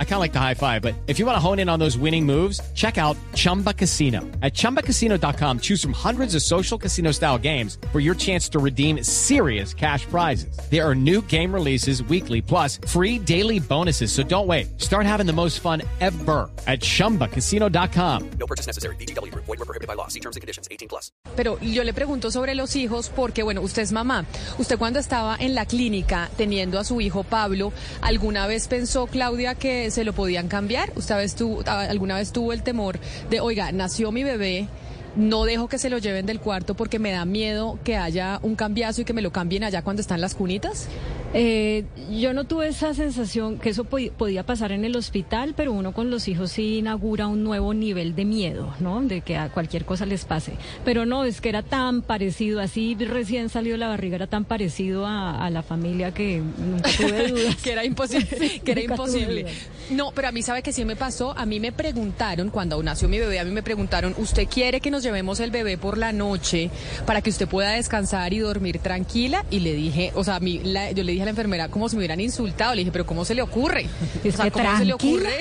I kind of like the high five, but if you want to hone in on those winning moves, check out Chumba Casino. At ChumbaCasino.com, choose from hundreds of social casino style games for your chance to redeem serious cash prizes. There are new game releases weekly, plus free daily bonuses. So don't wait. Start having the most fun ever at ChumbaCasino.com. No purchase necessary. BGW. Void were prohibited by law. See terms and conditions. 18 plus. Pero yo le pregunto sobre los hijos porque, bueno, usted es mamá. Usted cuando estaba en la clínica teniendo a su hijo Pablo, ¿alguna vez pensó, Claudia, que se lo podían cambiar? ¿Usted tuvo, alguna vez tuvo el temor de, oiga, nació mi bebé, no dejo que se lo lleven del cuarto porque me da miedo que haya un cambiazo y que me lo cambien allá cuando están las cunitas? Eh, yo no tuve esa sensación que eso podía pasar en el hospital, pero uno con los hijos sí inaugura un nuevo nivel de miedo, ¿no? De que a cualquier cosa les pase. Pero no, es que era tan parecido, así recién salió de la barriga, era tan parecido a, la familia que nunca tuve dudas. que era imposible, que era imposible. No, pero a mí sabe que sí me pasó, a mí me preguntaron, cuando nació mi bebé, a mí me preguntaron, ¿usted quiere que nos llevemos el bebé por la noche para que usted pueda descansar y dormir tranquila? Y le dije, o sea, a mí, yo le dije a la enfermera como si me hubieran insultado. Le dije, pero ¿cómo se le ocurre? o sea, ¿cómo se le ocurre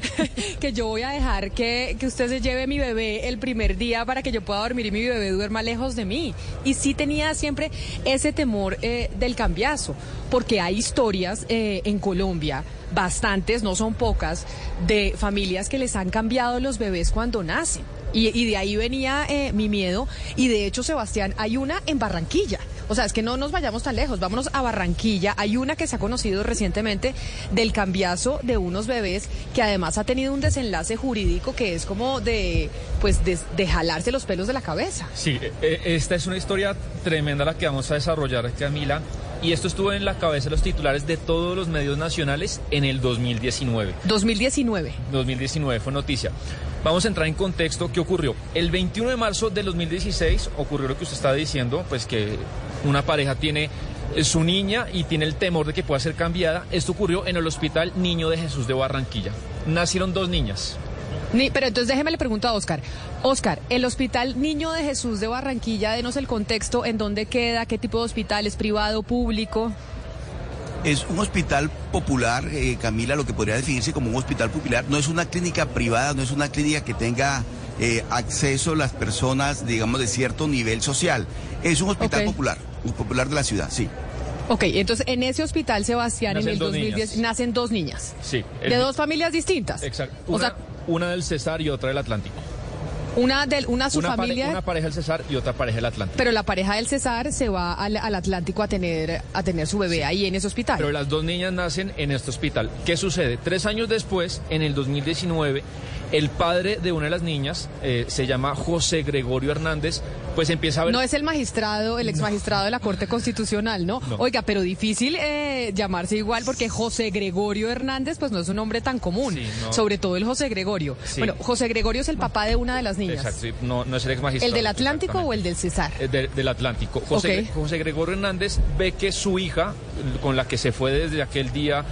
que yo voy a dejar que, que usted se lleve mi bebé el primer día para que yo pueda dormir y mi bebé duerma lejos de mí? Y sí tenía siempre ese temor eh, del cambiazo, porque hay historias eh, en Colombia bastantes, no son pocas, de familias que les han cambiado los bebés cuando nacen. Y, de ahí venía eh, mi miedo. Y de hecho, Sebastián, hay una en Barranquilla. O sea, es que no nos vayamos tan lejos, vámonos a Barranquilla. Hay una que se ha conocido recientemente del cambiazo de unos bebés que además ha tenido un desenlace jurídico que es como de, pues, de, jalarse los pelos de la cabeza. Sí, e, e, esta es una historia tremenda la que vamos a desarrollar, Camila. Y esto estuvo en la cabeza de los titulares de todos los medios nacionales en el 2019. 2019. 2019 fue noticia. Vamos a entrar en contexto. ¿Qué ocurrió? El 21 de marzo del 2016 ocurrió lo que usted está diciendo, pues que una pareja tiene eh, su niña y tiene el temor de que pueda ser cambiada. Esto ocurrió en el Hospital Niño de Jesús de Barranquilla. Nacieron dos niñas. Ni, pero entonces déjeme le pregunto a Oscar. Oscar, el Hospital Niño de Jesús de Barranquilla, denos el contexto, en dónde queda, qué tipo de hospital, es privado, público. Es un hospital popular, eh, Camila, lo que podría definirse como un hospital popular. No es una clínica privada, no es una clínica que tenga eh, acceso a las personas, digamos, de cierto nivel social. Es un hospital popular, un popular de la ciudad, sí. Ok, entonces en ese hospital, Sebastián, en el 2010 nacen dos niñas. Sí. De dos familias distintas. Exacto. o sea, una del César y otra del Atlántico. Una, del, una su familia. una pareja del César y otra pareja del Atlántico. Pero la pareja del César se va al, Atlántico a tener, a tener su bebé ahí en ese hospital. Pero las dos niñas nacen en este hospital. ¿Qué sucede? Tres años después, en el 2019, el padre de una de las niñas, eh, se llama José Gregorio Hernández, pues empieza a ver... No es el magistrado, el ex magistrado de la Corte Constitucional, ¿no? Oiga, pero difícil eh, llamarse igual porque José Gregorio Hernández, pues no es un nombre tan común, sobre todo el José Gregorio. Bueno, José Gregorio es el papá de una de las niñas. Exacto, no, es el ex magistrado. ¿El del Atlántico o el del César? El eh, del Atlántico. José, José Gregorio Hernández ve que su hija, con la que se fue desde aquel día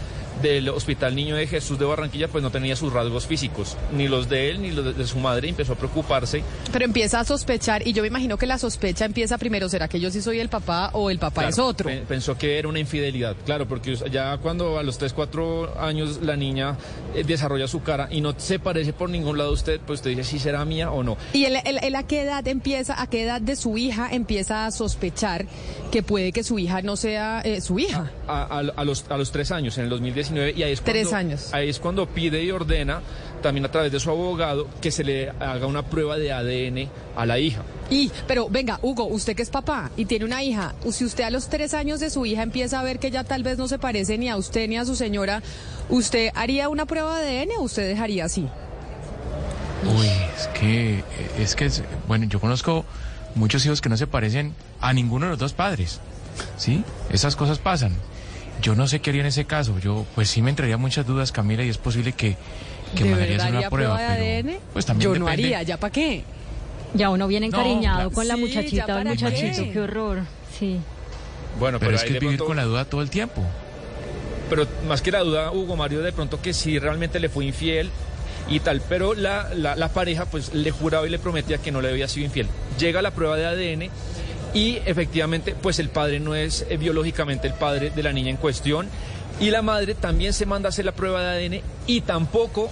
del Hospital Niño de Jesús de Barranquilla, pues no tenía sus rasgos físicos, ni los de él ni los de, su madre, empezó a preocuparse. Pero empieza a sospechar, y yo me imagino que la sospecha empieza primero, ¿será que yo sí soy el papá o el papá es otro? Pensó que era una infidelidad, claro, porque ya cuando a los 3, 4 años la niña eh, desarrolla su cara y no se parece por ningún lado a usted, pues usted dice si será mía o no. ¿Y él, a qué edad empieza, a qué edad de su hija empieza a sospechar que puede que su hija no sea eh, su hija? A, los, a los 3 años, en el 2010 y ahí es cuando, Tres años. Ahí es cuando pide y ordena, también a través de su abogado, que se le haga una prueba de ADN a la hija. Y, pero venga, Hugo, usted que es papá y tiene una hija, si usted a los tres años de su hija empieza a ver que ella tal vez no se parece ni a usted ni a su señora, ¿usted haría una prueba de ADN o usted dejaría así? Uy, es que, es que, bueno, yo conozco muchos hijos que no se parecen a ninguno de los dos padres, ¿sí? Esas cosas pasan. Yo no sé qué haría en ese caso. Yo, pues sí me entraría muchas dudas, Camila, y es posible que, que me haría una prueba. de ADN? pues también Yo no haría, ¿ya para qué? Ya uno viene encariñado con la muchachita o el muchachito, qué horror. Sí. Bueno, pero, es que vivir con la duda todo el tiempo. Pero más que la duda, Hugo Mario, de pronto que si realmente le fue infiel y tal. Pero la, la, la pareja pues le juraba y le prometía que no le había sido infiel. Llega la prueba de ADN y efectivamente pues el padre no es eh, biológicamente el padre de la niña en cuestión y la madre también se manda a hacer la prueba de ADN y tampoco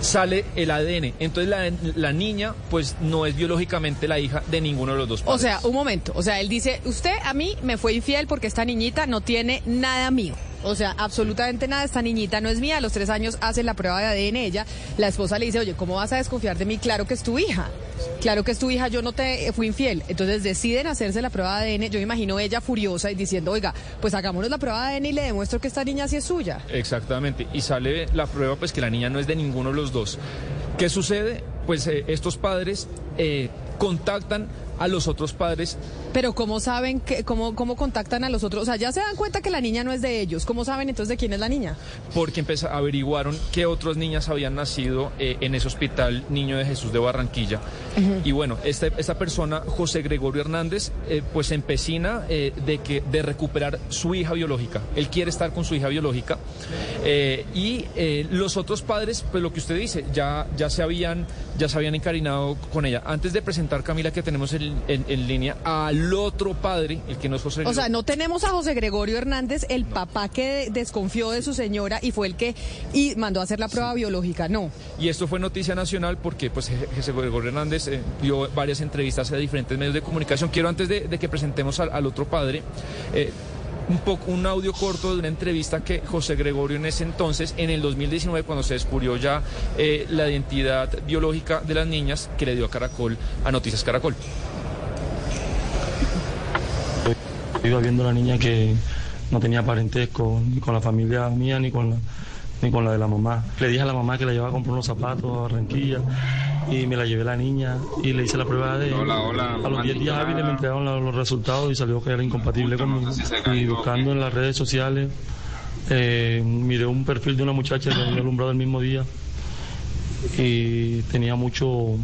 sale el ADN. Entonces la, la niña pues no es biológicamente la hija de ninguno de los dos O padres. sea, un momento. O sea, él dice, usted a mí me fue infiel porque esta niñita no tiene nada mío. O sea, absolutamente nada, esta niñita no es mía. A los tres años hace la prueba de ADN ella. La esposa le dice, oye, ¿cómo vas a desconfiar de mí? Claro que es tu hija. Claro que es tu hija, yo no te fui infiel. Entonces deciden hacerse la prueba de ADN. Yo me imagino ella furiosa y diciendo, oiga, pues hagámonos la prueba de ADN y le demuestro que esta niña sí es suya. Exactamente. Y sale la prueba pues que la niña no es de ninguno de los dos. ¿Qué sucede? Pues eh, estos padres eh, contactan a los otros padres Pero ¿cómo saben, que, cómo, cómo contactan a los otros? O sea, ya se dan cuenta que la niña no es de ellos. ¿Cómo saben entonces de quién es la niña? porque empeza- averiguaron que otras niñas habían nacido eh, en ese hospital Niño de Jesús de Barranquilla. Y bueno, este- esta persona, José Gregorio Hernández, eh, pues empecina eh, de, que, de recuperar su hija biológica. Él quiere estar con su hija biológica. Y eh, los otros padres, pues lo que usted dice, ya, ya, se, habían, ya se habían encarinado con ella. Antes de presentar, Camila, que tenemos en, en- en línea al otro padre, el que no es José O sea, Gregorio. no tenemos a José Gregorio Hernández, el papá que desconfió de su señora y fue el que y mandó a hacer la prueba biológica. No. Y esto fue noticia nacional porque pues José Gregorio Hernández eh, dio varias entrevistas a diferentes medios de comunicación. Quiero antes de, de que presentemos al, al otro padre, eh, un poco un audio corto de una entrevista que José Gregorio en ese entonces, en el 2019, cuando se descubrió ya eh, la identidad biológica de las niñas, que le dio a Caracol, a Noticias Caracol. Iba viendo una niña que no tenía parentesco ni con la familia mía ni con la, ni con la de la mamá. Le dije a la mamá que la llevaba a comprar unos zapatos a Barranquilla y me la llevé la niña y le hice la prueba de Hola, hola, A los 10 días hábiles me entregaron la- los resultados y salió que era incompatible conmigo. Y buscando en las redes sociales eh, miré un perfil de una muchacha que había alumbrado el mismo día y tenía mucho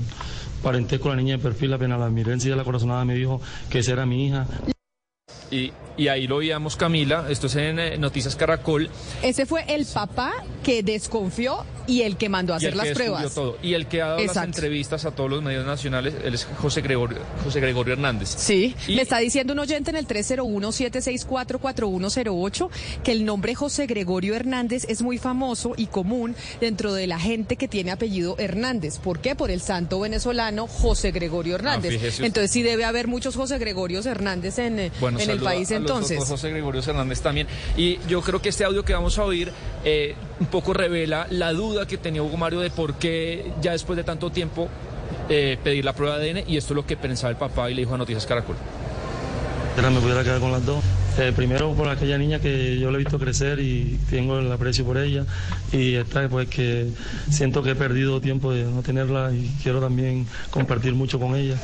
parentesco la niña de perfil, apenas la miré enseguida la corazonada me dijo que esa era mi hija. Y, y ahí lo oíamos Camila, esto es en eh, Noticias Caracol. Ese fue el papá que desconfió y el que mandó a hacer las pruebas. todo. Y el que ha dado las entrevistas a todos los medios nacionales, él es José Gregorio, José Gregorio Hernández. Sí, Y- me está diciendo un oyente en el 301-764-4108 que el nombre José Gregorio Hernández es muy famoso y común dentro de la gente que tiene apellido Hernández. ¿Por qué? Por el santo venezolano José Gregorio Hernández. Ah, usted. entonces sí debe haber muchos José Gregorios Hernández en, eh, Bueno, en el país los entonces. otros José Gregorio Hernández también. Y yo creo que este audio que vamos a oír eh, un poco revela la duda que tenía Hugo Mario de por qué ya después de tanto tiempo eh, pedir la prueba de ADN y esto es lo que pensaba el papá y le dijo a Noticias Caracol. Ahora me pudiera quedar con las dos. Eh, primero por aquella niña que yo le he visto crecer y tengo el aprecio por ella. Y esta pues que siento que he perdido tiempo de no tenerla y quiero también compartir mucho con ella.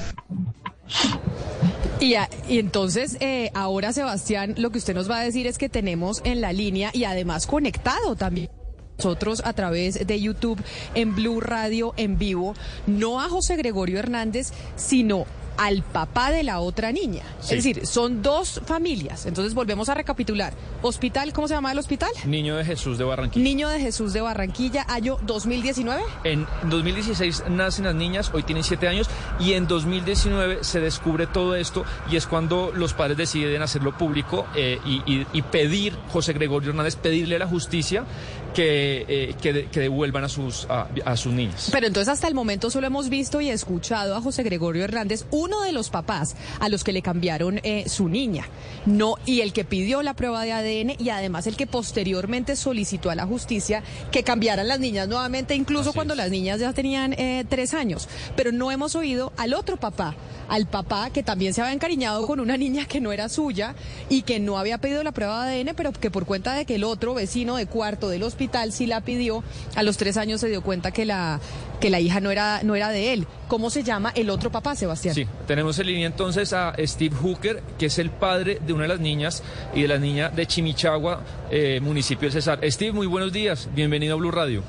Y, entonces, eh, ahora Sebastián, lo que usted nos va a decir es que tenemos en la línea y además conectado también. Nosotros a través de YouTube en Blue Radio en vivo, no a José Gregorio Hernández, sino al papá de la otra niña. Sí. Es decir, son dos familias. Entonces volvemos a recapitular. Hospital, ¿cómo se llama el hospital? Niño de Jesús de Barranquilla. Niño de Jesús de Barranquilla, año 2019. En 2016 nacen las niñas, hoy tienen 7 años, y en 2019 se descubre todo esto y es cuando los padres deciden hacerlo público eh, y, y- y pedir, José Gregorio Hernández, pedirle a la justicia que, eh, que, de- que devuelvan a sus, a, a sus niñas. Pero entonces hasta el momento solo hemos visto y escuchado a José Gregorio Hernández, uno de los papás a los que le cambiaron eh, su niña, no y el que pidió la prueba de ADN y además el que posteriormente solicitó a la justicia que cambiaran las niñas nuevamente, incluso Así cuando es. las niñas ya tenían eh, tres años. Pero no hemos oído al otro papá, al papá que también se había encariñado con una niña que no era suya y que no había pedido la prueba de ADN, pero que por cuenta de que el otro vecino de cuarto del hospital sí la pidió, a los tres años se dio cuenta que la, que la hija no era, no era de él. ¿Cómo se llama el otro papá, Sebastián? Sí, tenemos en línea entonces a Steve Hooker, que es el padre de una de las niñas y de la niña de Chimichagua, eh, municipio de Cesar. Steve, muy buenos días, bienvenido a Blue Radio.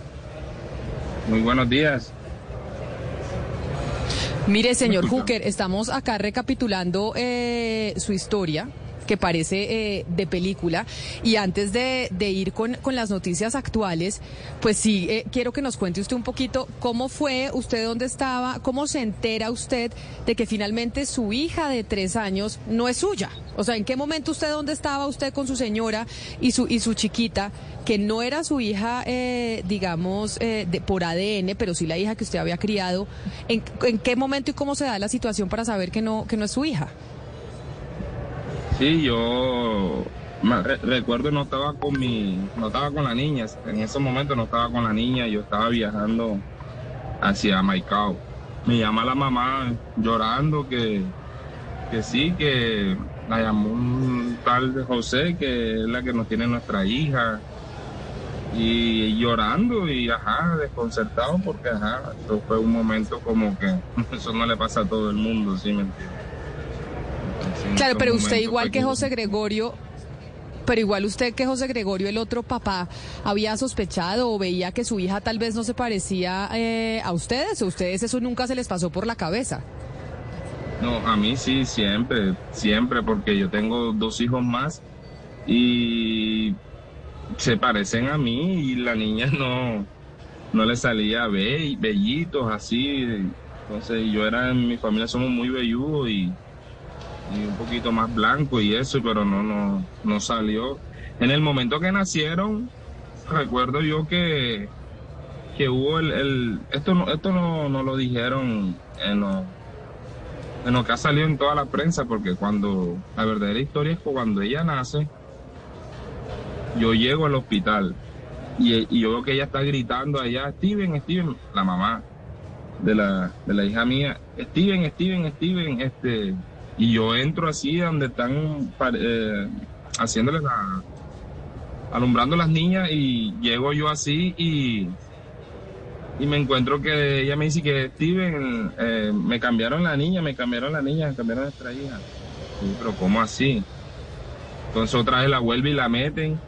Muy buenos días. Mire, señor Hooker, estamos acá recapitulando eh, su historia que parece eh, de película. Y antes de, de ir con, las noticias actuales, pues sí, eh, quiero que nos cuente usted un poquito cómo fue, usted dónde estaba, cómo se entera usted de que finalmente su hija de tres años no es suya. O sea, ¿en qué momento usted dónde estaba usted con su señora y su, y su chiquita, que no era su hija, eh, digamos, eh, de, por ADN, pero sí la hija que usted había criado? ¿En, ¿En, qué momento y cómo se da la situación para saber que no, que no es su hija? Sí, yo re recuerdo no estaba con mi, no estaba con la niña, en ese momento no estaba con la niña, yo estaba viajando hacia Maicao. Me llama la mamá llorando que, que sí, que la llamó tal de José, que es la que nos tiene nuestra hija, y llorando y ajá, desconcertado porque ajá, esto fue un momento como que eso no le pasa a todo el mundo, ¿sí me entiendes? Claro, pero usted igual que José Gregorio, pero igual usted que José Gregorio, el otro papá, había sospechado o veía que su hija tal vez no se parecía eh, a ustedes, o ustedes eso nunca se les pasó por la cabeza. No, a mí sí, siempre, siempre, porque yo tengo dos hijos más y se parecen a mí y la niña no, no le salía be bellitos así. Entonces yo era, en mi familia somos muy velludos y y un poquito más blanco y eso, pero no, no, no salió. En el momento que nacieron, recuerdo yo que, que hubo el, el esto no, esto no, no lo dijeron en lo, en lo que ha salido en toda la prensa, porque cuando, la verdadera historia es que cuando ella nace, yo llego al hospital y, y yo veo que ella está gritando allá, Steven, Steven, la mamá de la, de la hija mía, Steven, Steven, Steven, este, y yo entro así donde están eh, haciéndole la alumbrando las niñas y llego yo así y y me encuentro que ella me dice que Steven eh, me cambiaron la niña me cambiaron la niña me cambiaron nuestra hija pero cómo así entonces otra vez la vuelve y la meten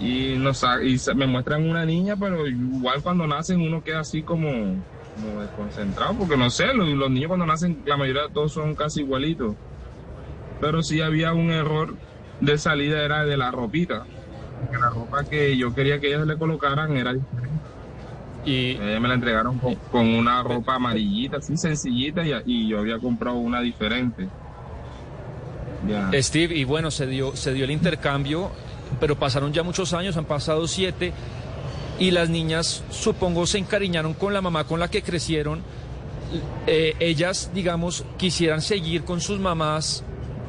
y nos y me muestran una niña pero igual cuando nacen uno queda así como como desconcentrado, porque no sé, los, los, niños cuando nacen, la mayoría de todos son casi igualitos. Pero sí había un error de salida, era de la ropita. Que la ropa que yo quería que ellas le colocaran era diferente. Y ellas me la entregaron con, con una ropa amarillita, así sencillita, y, y, yo había comprado una diferente. Steve, y bueno, se dio, se dio el intercambio, pero pasaron ya muchos años, han pasado siete y las niñas supongo se encariñaron con la mamá con la que crecieron. Eh, ellas, digamos, quisieran seguir con sus mamás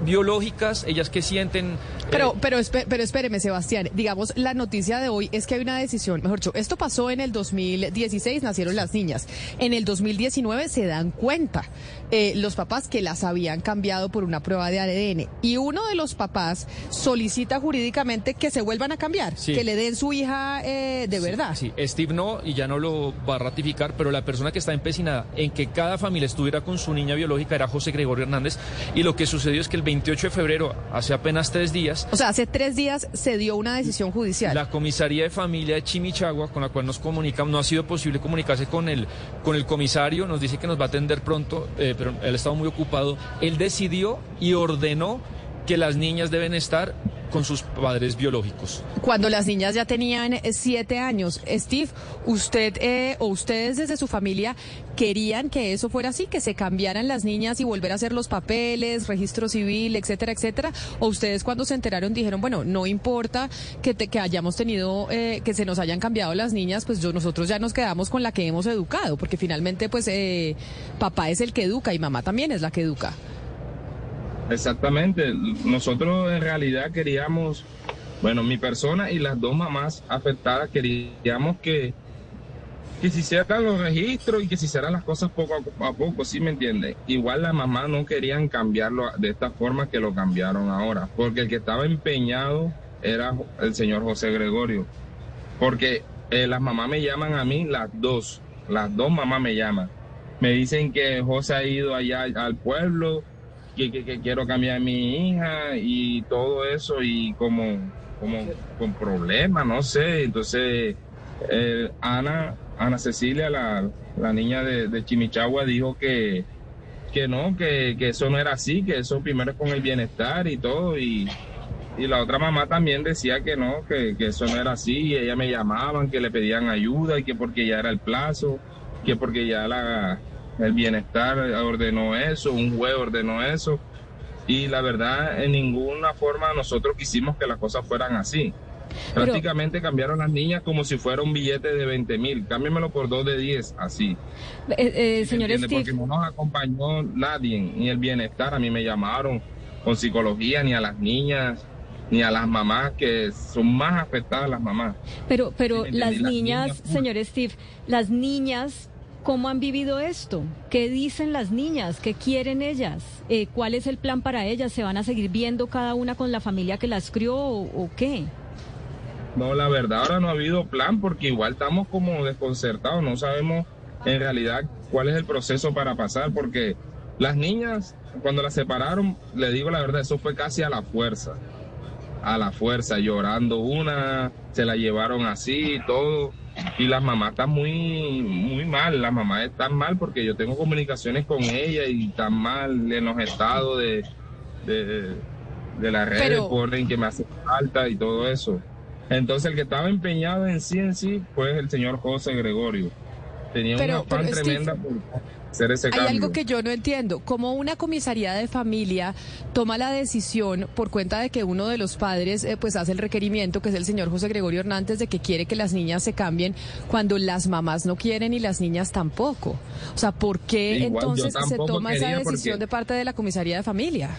biológicas, ellas que sienten... Pero, pero, pero espéreme, Sebastián, digamos, la noticia de hoy es que hay una decisión, mejor dicho, esto pasó en el 2016, nacieron las niñas, en el 2019 se dan cuenta eh, los papás que las habían cambiado por una prueba de ADN y uno de los papás solicita jurídicamente que se vuelvan a cambiar, sí. que le den su hija eh, de sí, verdad. Sí, Steve no, y ya no lo va a ratificar, pero la persona que está empecinada en que cada familia estuviera con su niña biológica era José Gregorio Hernández. Y lo que sucedió es que el 28 de febrero, hace apenas tres días... O sea, hace tres días se dio una decisión judicial. La comisaría de familia de Chimichagua, con la cual nos comunicamos, no ha sido posible comunicarse con el, con el comisario, nos dice que nos va a atender pronto, eh, pero él estaba muy ocupado. Él decidió y ordenó que las niñas deben estar con sus padres biológicos. Cuando las niñas ya tenían siete años, Steve, usted eh, o ustedes desde su familia querían que eso fuera así, que se cambiaran las niñas y volver a hacer los papeles, registro civil, etcétera, etcétera. O ustedes cuando se enteraron dijeron, bueno, no importa que, te, que hayamos tenido, eh, que se nos hayan cambiado las niñas, pues yo, nosotros ya nos quedamos con la que hemos educado, porque finalmente pues eh, papá es el que educa y mamá también es la que educa. Exactamente. Nosotros en realidad queríamos, bueno, mi persona y las dos mamás afectadas queríamos que, que se hicieran los registros y que se hicieran las cosas poco a poco, ¿sí me entiende? Igual las mamás no querían cambiarlo de esta forma que lo cambiaron ahora, porque el que estaba empeñado era el señor José Gregorio. Porque eh, las mamás me llaman a mí, las dos, las dos mamás me llaman. Me dicen que José ha ido allá al pueblo, que, que, quiero cambiar a mi hija y todo eso y como, como con problemas, no sé. Entonces, eh, Ana, Ana Cecilia, la, la niña de, de, Chimichagua, dijo que, que no, que, que eso no era así, que eso primero es con el bienestar y todo, y, y la otra mamá también decía que no, que, que eso no era así, y ella me llamaban, que le pedían ayuda, y que porque ya era el plazo, que porque ya la, el bienestar ordenó eso, un juez ordenó eso, y la verdad, en ninguna forma nosotros quisimos que las cosas fueran así. Pero- Prácticamente cambiaron las niñas como si fuera un billete de 20 mil. Cámbiamelo por dos de 10, así. Eh, eh, ¿Me señor? Steve, Porque no nos acompañó nadie, ni el bienestar. A mí me llamaron con psicología, ni a las niñas, ni a las mamás, que son más afectadas las mamás. pero, pero Sí, las entendí, las niñas, niñas, señor Steve, las niñas, ¿cómo han vivido esto? ¿Qué dicen las niñas? ¿Qué quieren ellas? Eh, ¿Cuál es el plan para ellas? ¿Se van a seguir viendo cada una con la familia que las crió o, o qué? No, la verdad, ahora no ha habido plan porque igual estamos como desconcertados, no sabemos en realidad cuál es el proceso para pasar, porque las niñas, cuando las separaron, le digo la verdad, eso fue casi a la fuerza, a la fuerza, llorando una, se la llevaron así todo, y las mamás están muy, muy mal, las mamás están mal porque yo tengo comunicaciones con ella y están mal en los estados de, de, de las redes, Pero- ponen que me hace falta y todo eso. Entonces el que estaba empeñado en sí en sí fue el señor José Gregorio. Tenía Pero- una afán pero, Steve, tremenda por hacer ese Hay algo que yo no entiendo. Como una comisaría de familia toma la decisión por cuenta de que uno de los padres eh, pues hace el requerimiento, que es el señor José Gregorio Hernández, de que quiere que las niñas se cambien cuando las mamás no quieren y las niñas tampoco. O sea, ¿por qué Igual, entonces se toma esa decisión porque- de parte de la comisaría de familia?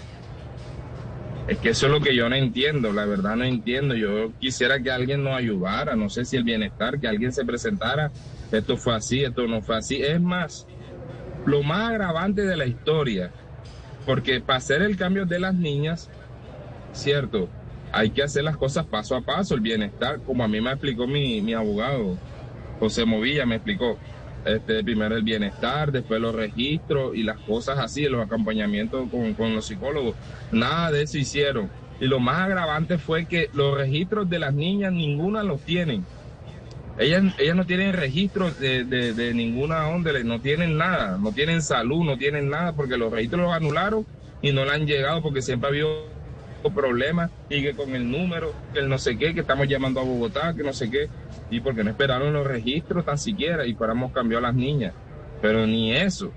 Es que eso es lo que yo no entiendo, la verdad no entiendo. Yo quisiera que alguien nos ayudara, no sé si el bienestar, que alguien se presentara, esto fue así, esto no fue así. Es más, lo más agravante de la historia, porque para hacer el cambio de las niñas, cierto, hay que hacer las cosas paso a paso, el bienestar, como a mí me explicó mi, mi abogado, José Movilla me explicó. Este, primero el bienestar, después los registros y las cosas así, los acompañamientos con, con los psicólogos. Nada de eso hicieron. Y lo más agravante fue que los registros de las niñas, ninguna los tienen. Ellas, ellas no tienen registros de, de, ninguna onda, no tienen nada, no tienen salud, no tienen nada, porque los registros los anularon y no le han llegado porque siempre ha habido problemas y que con el número, que el no sé qué, que estamos llamando a Bogotá, que no sé qué, y porque no esperaron los registros tan siquiera y fuéramos cambió a las niñas. Pero ni eso.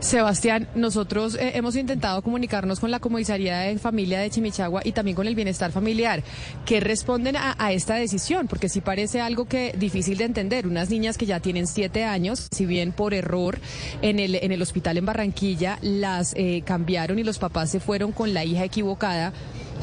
Sebastián, nosotros eh, hemos intentado comunicarnos con la comisaría de familia de Chimichagua y también con el bienestar familiar. ¿Qué responden a, esta decisión? Porque sí parece algo que difícil de entender. Unas niñas que ya tienen siete años, si bien por error en el, en el hospital en Barranquilla las eh, cambiaron y los papás se fueron con la hija equivocada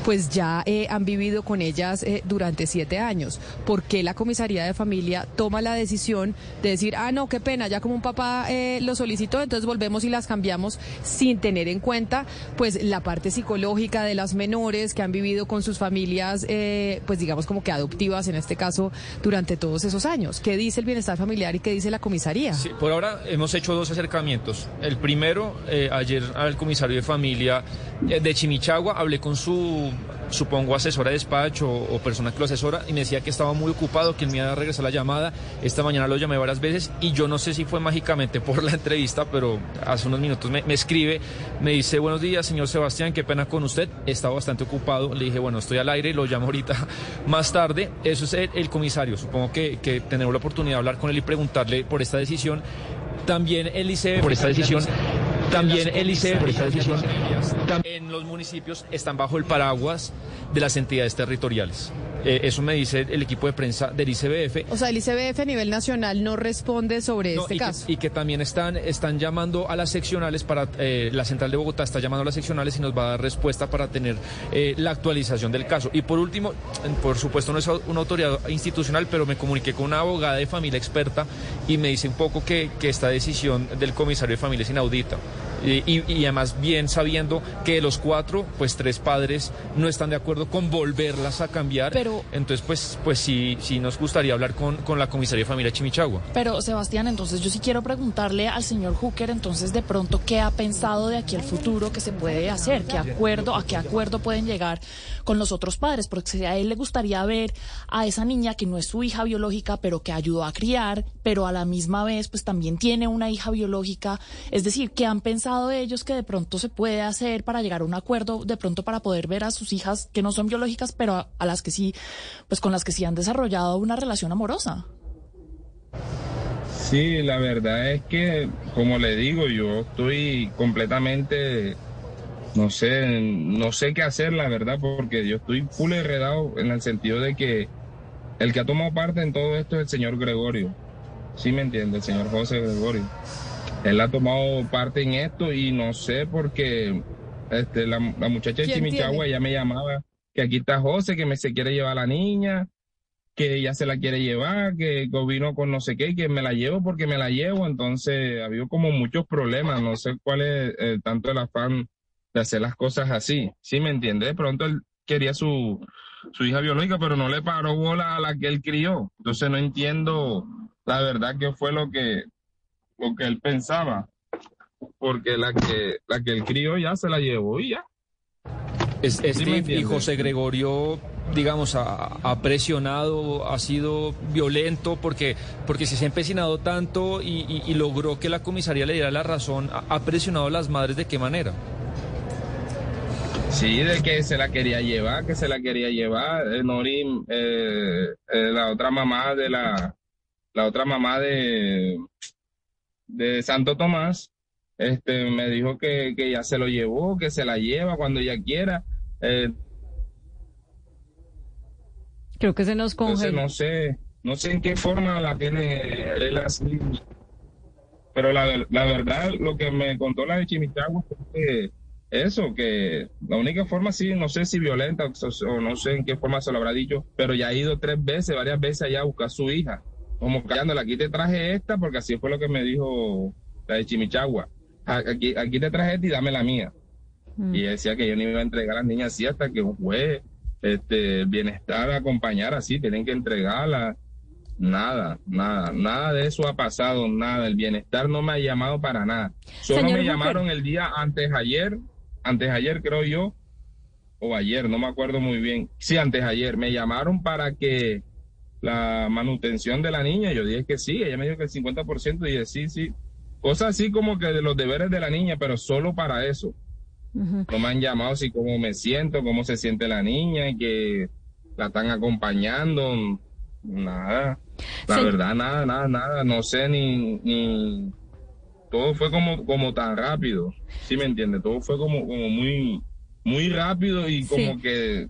pues ya eh, han vivido con ellas eh, durante siete años. ¿Por qué la comisaría de familia toma la decisión de decir, ah, no, qué pena, ya como un papá eh, lo solicitó, entonces volvemos y las cambiamos sin tener en cuenta pues la parte psicológica de las menores que han vivido con sus familias, eh, pues digamos como que adoptivas en este caso durante todos esos años? ¿Qué dice el bienestar familiar y qué dice la comisaría? Sí, por ahora hemos hecho dos acercamientos. El primero, eh, ayer al comisario de familia eh, de Chimichagua, hablé con su, supongo, asesora de despacho o, o persona que lo asesora y me decía que estaba muy ocupado, que él me iba a regresar la llamada. Esta mañana lo llamé varias veces y yo no sé si fue mágicamente por la entrevista, pero hace unos minutos me, me escribe, me dice, buenos días, señor Sebastián, qué pena con usted. Estaba bastante ocupado. Le dije, bueno, estoy al aire, lo llamo ahorita más tarde. Eso es el, el comisario. Supongo que, que tendremos la oportunidad de hablar con él y preguntarle por esta decisión. También el ICF. Por esta decisión. También el ICF. Por esta decisión. En los municipios están bajo el paraguas de las entidades territoriales. Eh, eso me dice el equipo de prensa del ICBF. O sea, el ICBF a nivel nacional no responde sobre No, este y, que, caso. y que también están, están llamando a las seccionales para, eh, la central de Bogotá está llamando a las seccionales y nos va a dar respuesta para tener eh, la actualización del caso. Y por último, por supuesto no es una autoridad institucional, pero me comuniqué con una abogada de familia experta y me dice un poco que, que esta decisión del comisario de familia es inaudita. Y, y- y además bien sabiendo que de los cuatro, pues tres padres no están de acuerdo con volverlas a cambiar. Pero- Entonces, pues, pues sí, sí nos gustaría hablar con, con la comisaría de familia Chimichagua. Pero Sebastián, entonces yo sí quiero preguntarle al señor Hooker, entonces de pronto, ¿qué ha pensado de aquí al futuro que se puede hacer? ¿Qué acuerdo, a qué acuerdo pueden llegar con los otros padres? Porque si a él le gustaría ver a esa niña que no es su hija biológica, pero que ayudó a criar, pero a la misma vez, pues también tiene una hija biológica. Es decir, ¿qué han pensado ellos que de pronto se puede hacer para llegar a un acuerdo, de pronto para poder ver a sus hijas que no son biológicas, pero a, a las que sí, pues con las que sí han desarrollado una relación amorosa? Sí, la verdad es que, como le digo, yo estoy completamente, no sé, no sé qué hacer, la verdad, porque yo estoy full enredado en el sentido de que el que ha tomado parte en todo esto es el señor Gregorio. ¿Sí me entiende? El señor José Gregorio. Él ha tomado parte en esto y no sé porque este, la, la muchacha de ¿Quién Chimichagua ya me llamaba que aquí está José, que me se quiere llevar a la niña, que ella se la quiere llevar, que vino con no sé qué, que me la llevo porque me la llevo. Entonces, había como muchos problemas. No sé cuál es eh, tanto el afán de hacer las cosas así. ¿Sí me entiende? De pronto él quería su, su hija biológica, pero no le paró bola a la que él crió. Entonces, no entiendo la verdad qué fue lo que, lo que él pensaba. Porque la que, la que él crió ya se la llevó y ya. Sí Steve y. José Gregorio, digamos, ha, ha presionado, ha sido violento porque, porque se ha empecinado tanto y, y- y logró que la comisaría le diera la razón. Ha, ha presionado a las madres de qué manera. Sí, de que se la quería llevar, que se la quería llevar. Eh, Norim, eh, eh, la otra mamá de la, la otra mamá de, de Santo Tomás, este, me dijo que, que ya se lo llevó, que se la lleva cuando ella quiera. Eh, Creo que se nos congeló. no sé, no sé en qué forma la tiene él así. Pero la, la verdad, lo que me contó la de Chimichagua fue que eso, que la única forma, sí, no sé si violenta o, o no sé en qué forma se lo habrá dicho, pero ya ha ido tres veces, varias veces allá a buscar a su hija. Como callándola, aquí te traje esta, porque así fue lo que me dijo la de Chimichagua. Aquí, aquí te traje esta y dame la mía. Mm. Y decía que yo no iba a entregar a las niñas así hasta que un juez, este, bienestar acompañar así, tienen que entregarla. Nada, nada, nada de eso ha pasado, nada. El bienestar no me ha llamado para nada. Solo Señor me llamaron el día antes ayer, antes ayer creo yo, o ayer, no me acuerdo muy bien. Sí, antes ayer, me llamaron para que la manutención de la niña, yo dije que sí, ella me dijo que el 50%, y dije sí, sí. Cosas así como que de los deberes de la niña, pero solo para eso. No me han llamado si cómo me siento, cómo se siente la niña, y que la están acompañando. Nada. La Sí. verdad, nada, nada, nada. No sé ni, ni... Todo fue como, como tan rápido. ¿Sí me entiende? Todo fue como, como muy, muy rápido y como Sí. que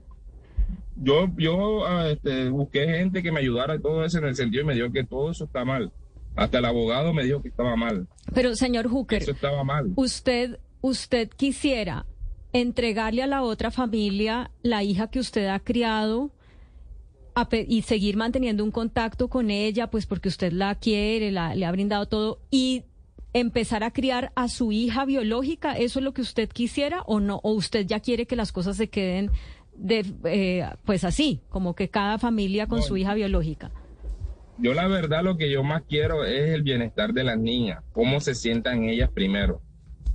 yo, yo ah, este, busqué gente que me ayudara y todo eso en el sentido y me dijo que todo eso está mal. Hasta el abogado me dijo que estaba mal. Pero, señor Hooker, Eso estaba mal. usted, usted quisiera entregarle a la otra familia la hija que usted ha criado y seguir manteniendo un contacto con ella, pues porque usted la quiere, la- le ha brindado todo, y empezar a criar a su hija biológica, ¿eso es lo que usted quisiera o no? ¿O usted ya quiere que las cosas se queden de, eh, pues así, como que cada familia con su hija biológica? Yo la verdad lo que yo más quiero es el bienestar de las niñas, cómo se sientan ellas primero.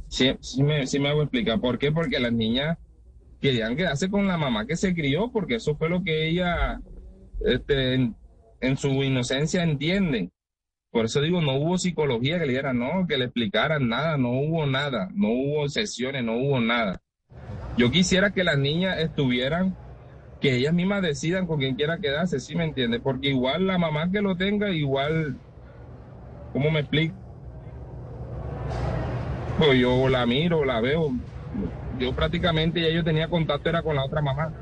Sí, sí me, sí me hago explicar. ¿Por qué? Porque las niñas querían quedarse con la mamá que se crió, porque eso fue lo que ella este, en, en su inocencia entienden. Por eso digo, no hubo psicología que le dieran, no, que le explicaran nada, no hubo nada, no hubo sesiones, no hubo nada. Yo quisiera que las niñas estuvieran que ellas mismas decidan con quién quiera quedarse, ¿sí me entiende? Porque igual la mamá que lo tenga, igual, ¿cómo me explico? Pues yo la miro, la veo. Yo prácticamente ya yo tenía contacto era con la otra mamá.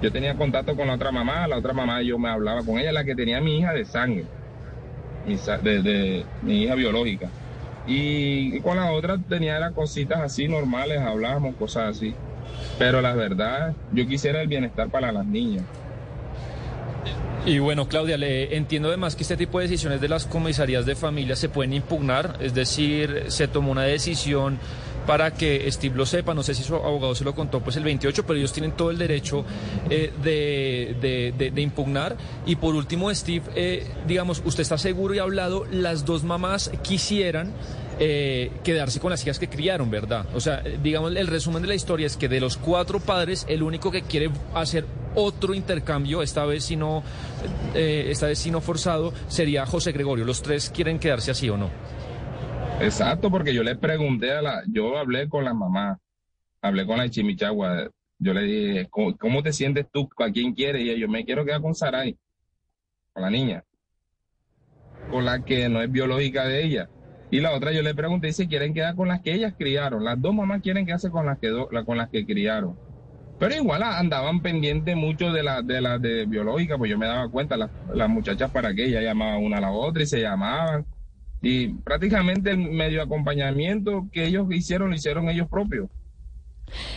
Yo tenía contacto con la otra mamá, la otra mamá yo me hablaba con ella, la que tenía mi hija de sangre, de, mi hija biológica. Y, y con la otra tenía era cositas así normales, hablábamos cosas así. Pero la verdad, yo quisiera el bienestar para las niñas. Y bueno, Claudia, le entiendo además que este tipo de decisiones de las comisarías de familia se pueden impugnar, es decir, se tomó una decisión para que Steve lo sepa. No sé si su abogado se lo contó pues el 28, pero ellos tienen todo el derecho eh, de, de- de- de impugnar. Y por último, Steve, eh, digamos, usted está seguro y ha hablado, las dos mamás quisieran eh, quedarse con las hijas que criaron, ¿verdad? O sea, digamos, el resumen de la historia es que de los cuatro padres, el único que quiere hacer otro intercambio, esta vez si no, eh, esta vez si no forzado, sería José Gregorio. Los tres quieren quedarse así o no. Exacto, porque yo le pregunté a la, yo hablé con la mamá, hablé con la Chimichagua, yo le dije, ¿cómo, te sientes tú? ¿A quién quieres? Y ella, yo me quiero quedar con Saray, con la niña, con la que no es biológica de ella. Y la otra yo le pregunté si quieren quedar con las que ellas criaron. Las dos mamás quieren quedarse con las que do- con las que criaron. Pero igual a- andaban pendientes mucho de las de la de biológica, pues yo me daba cuenta, las, las muchachas para que ella llamaba una a la otra y se llamaban. Y prácticamente el medio acompañamiento que ellos hicieron, lo hicieron ellos propios.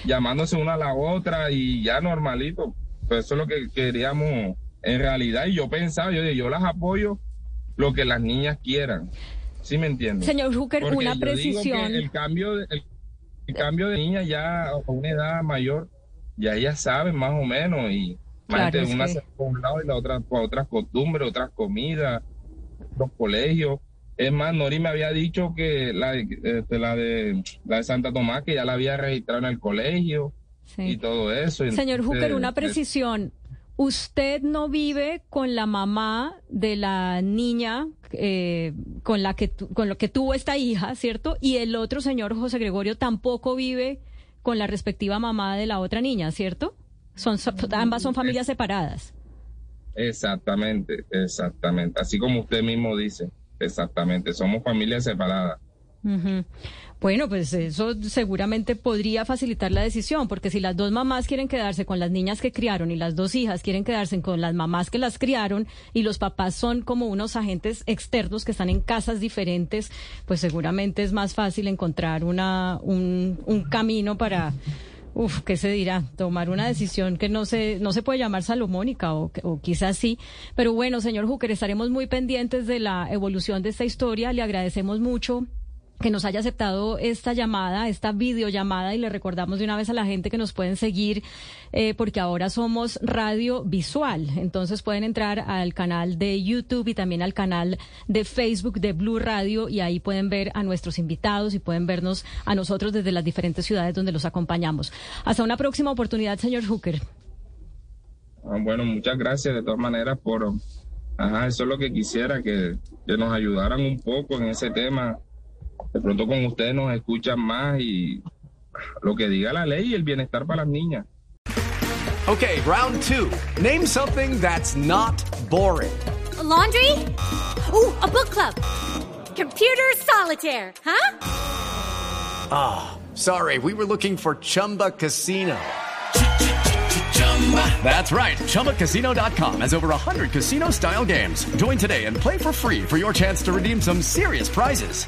Llamándose una a la otra y ya normalito. Pues eso es lo que queríamos en realidad. Y yo pensaba, yo, yo las apoyo lo que las niñas quieran. ¿Sí me entiendes? Señor Hooker, Porque una precisión. el cambio de, el, el cambio de niña ya a una edad mayor, ya ellas saben más o menos y Claro, es una que- por un lado y la otra por otras costumbres, otras comidas, otros colegios. Es más, Nori me había dicho que la de, este, la de la de Santa Tomás que ya la había registrado en el colegio Sí. y todo eso. Señor Hooker, una precisión. Usted no vive con la mamá de la niña eh, con la que tu- con lo que tuvo esta hija, ¿cierto? Y el otro señor José Gregorio tampoco vive con la respectiva mamá de la otra niña, ¿cierto? Son so- ambas son familias separadas. Exactamente, exactamente. Así como usted mismo dice, exactamente. Somos familias separadas. Bueno, pues eso seguramente podría facilitar la decisión, porque si las dos mamás quieren quedarse con las niñas que criaron y las dos hijas quieren quedarse con las mamás que las criaron y los papás son como unos agentes externos que están en casas diferentes, pues seguramente es más fácil encontrar una, un, un camino para, uf, ¿qué se dirá? Tomar una decisión que no se, no se puede llamar salomónica o, o quizás sí. Pero bueno, señor Hooker, estaremos muy pendientes de la evolución de esta historia. Le agradecemos mucho que nos haya aceptado esta llamada, esta videollamada y le recordamos de una vez a la gente que nos pueden seguir eh, porque ahora somos radio visual, entonces pueden entrar al canal de YouTube y también al canal de Facebook de Blue Radio y ahí pueden ver a nuestros invitados y pueden vernos a nosotros desde las diferentes ciudades donde los acompañamos. Hasta una próxima oportunidad, señor Hooker. Ah, Bueno, muchas gracias de todas maneras por, ajá, eso es lo que quisiera, que, que nos ayudaran un poco en ese tema. De pronto con ustedes nos escuchan más y lo que diga la ley y el bienestar para las niñas. Okay, round two. Name something that's not boring. A laundry? Ooh, a book club. Computer solitaire, huh? Ah, sorry, we were looking for Chumba Casino. That's right. ChumbaCasino.com has over 100 casino style games. Join today and play for free for your chance to redeem some serious prizes.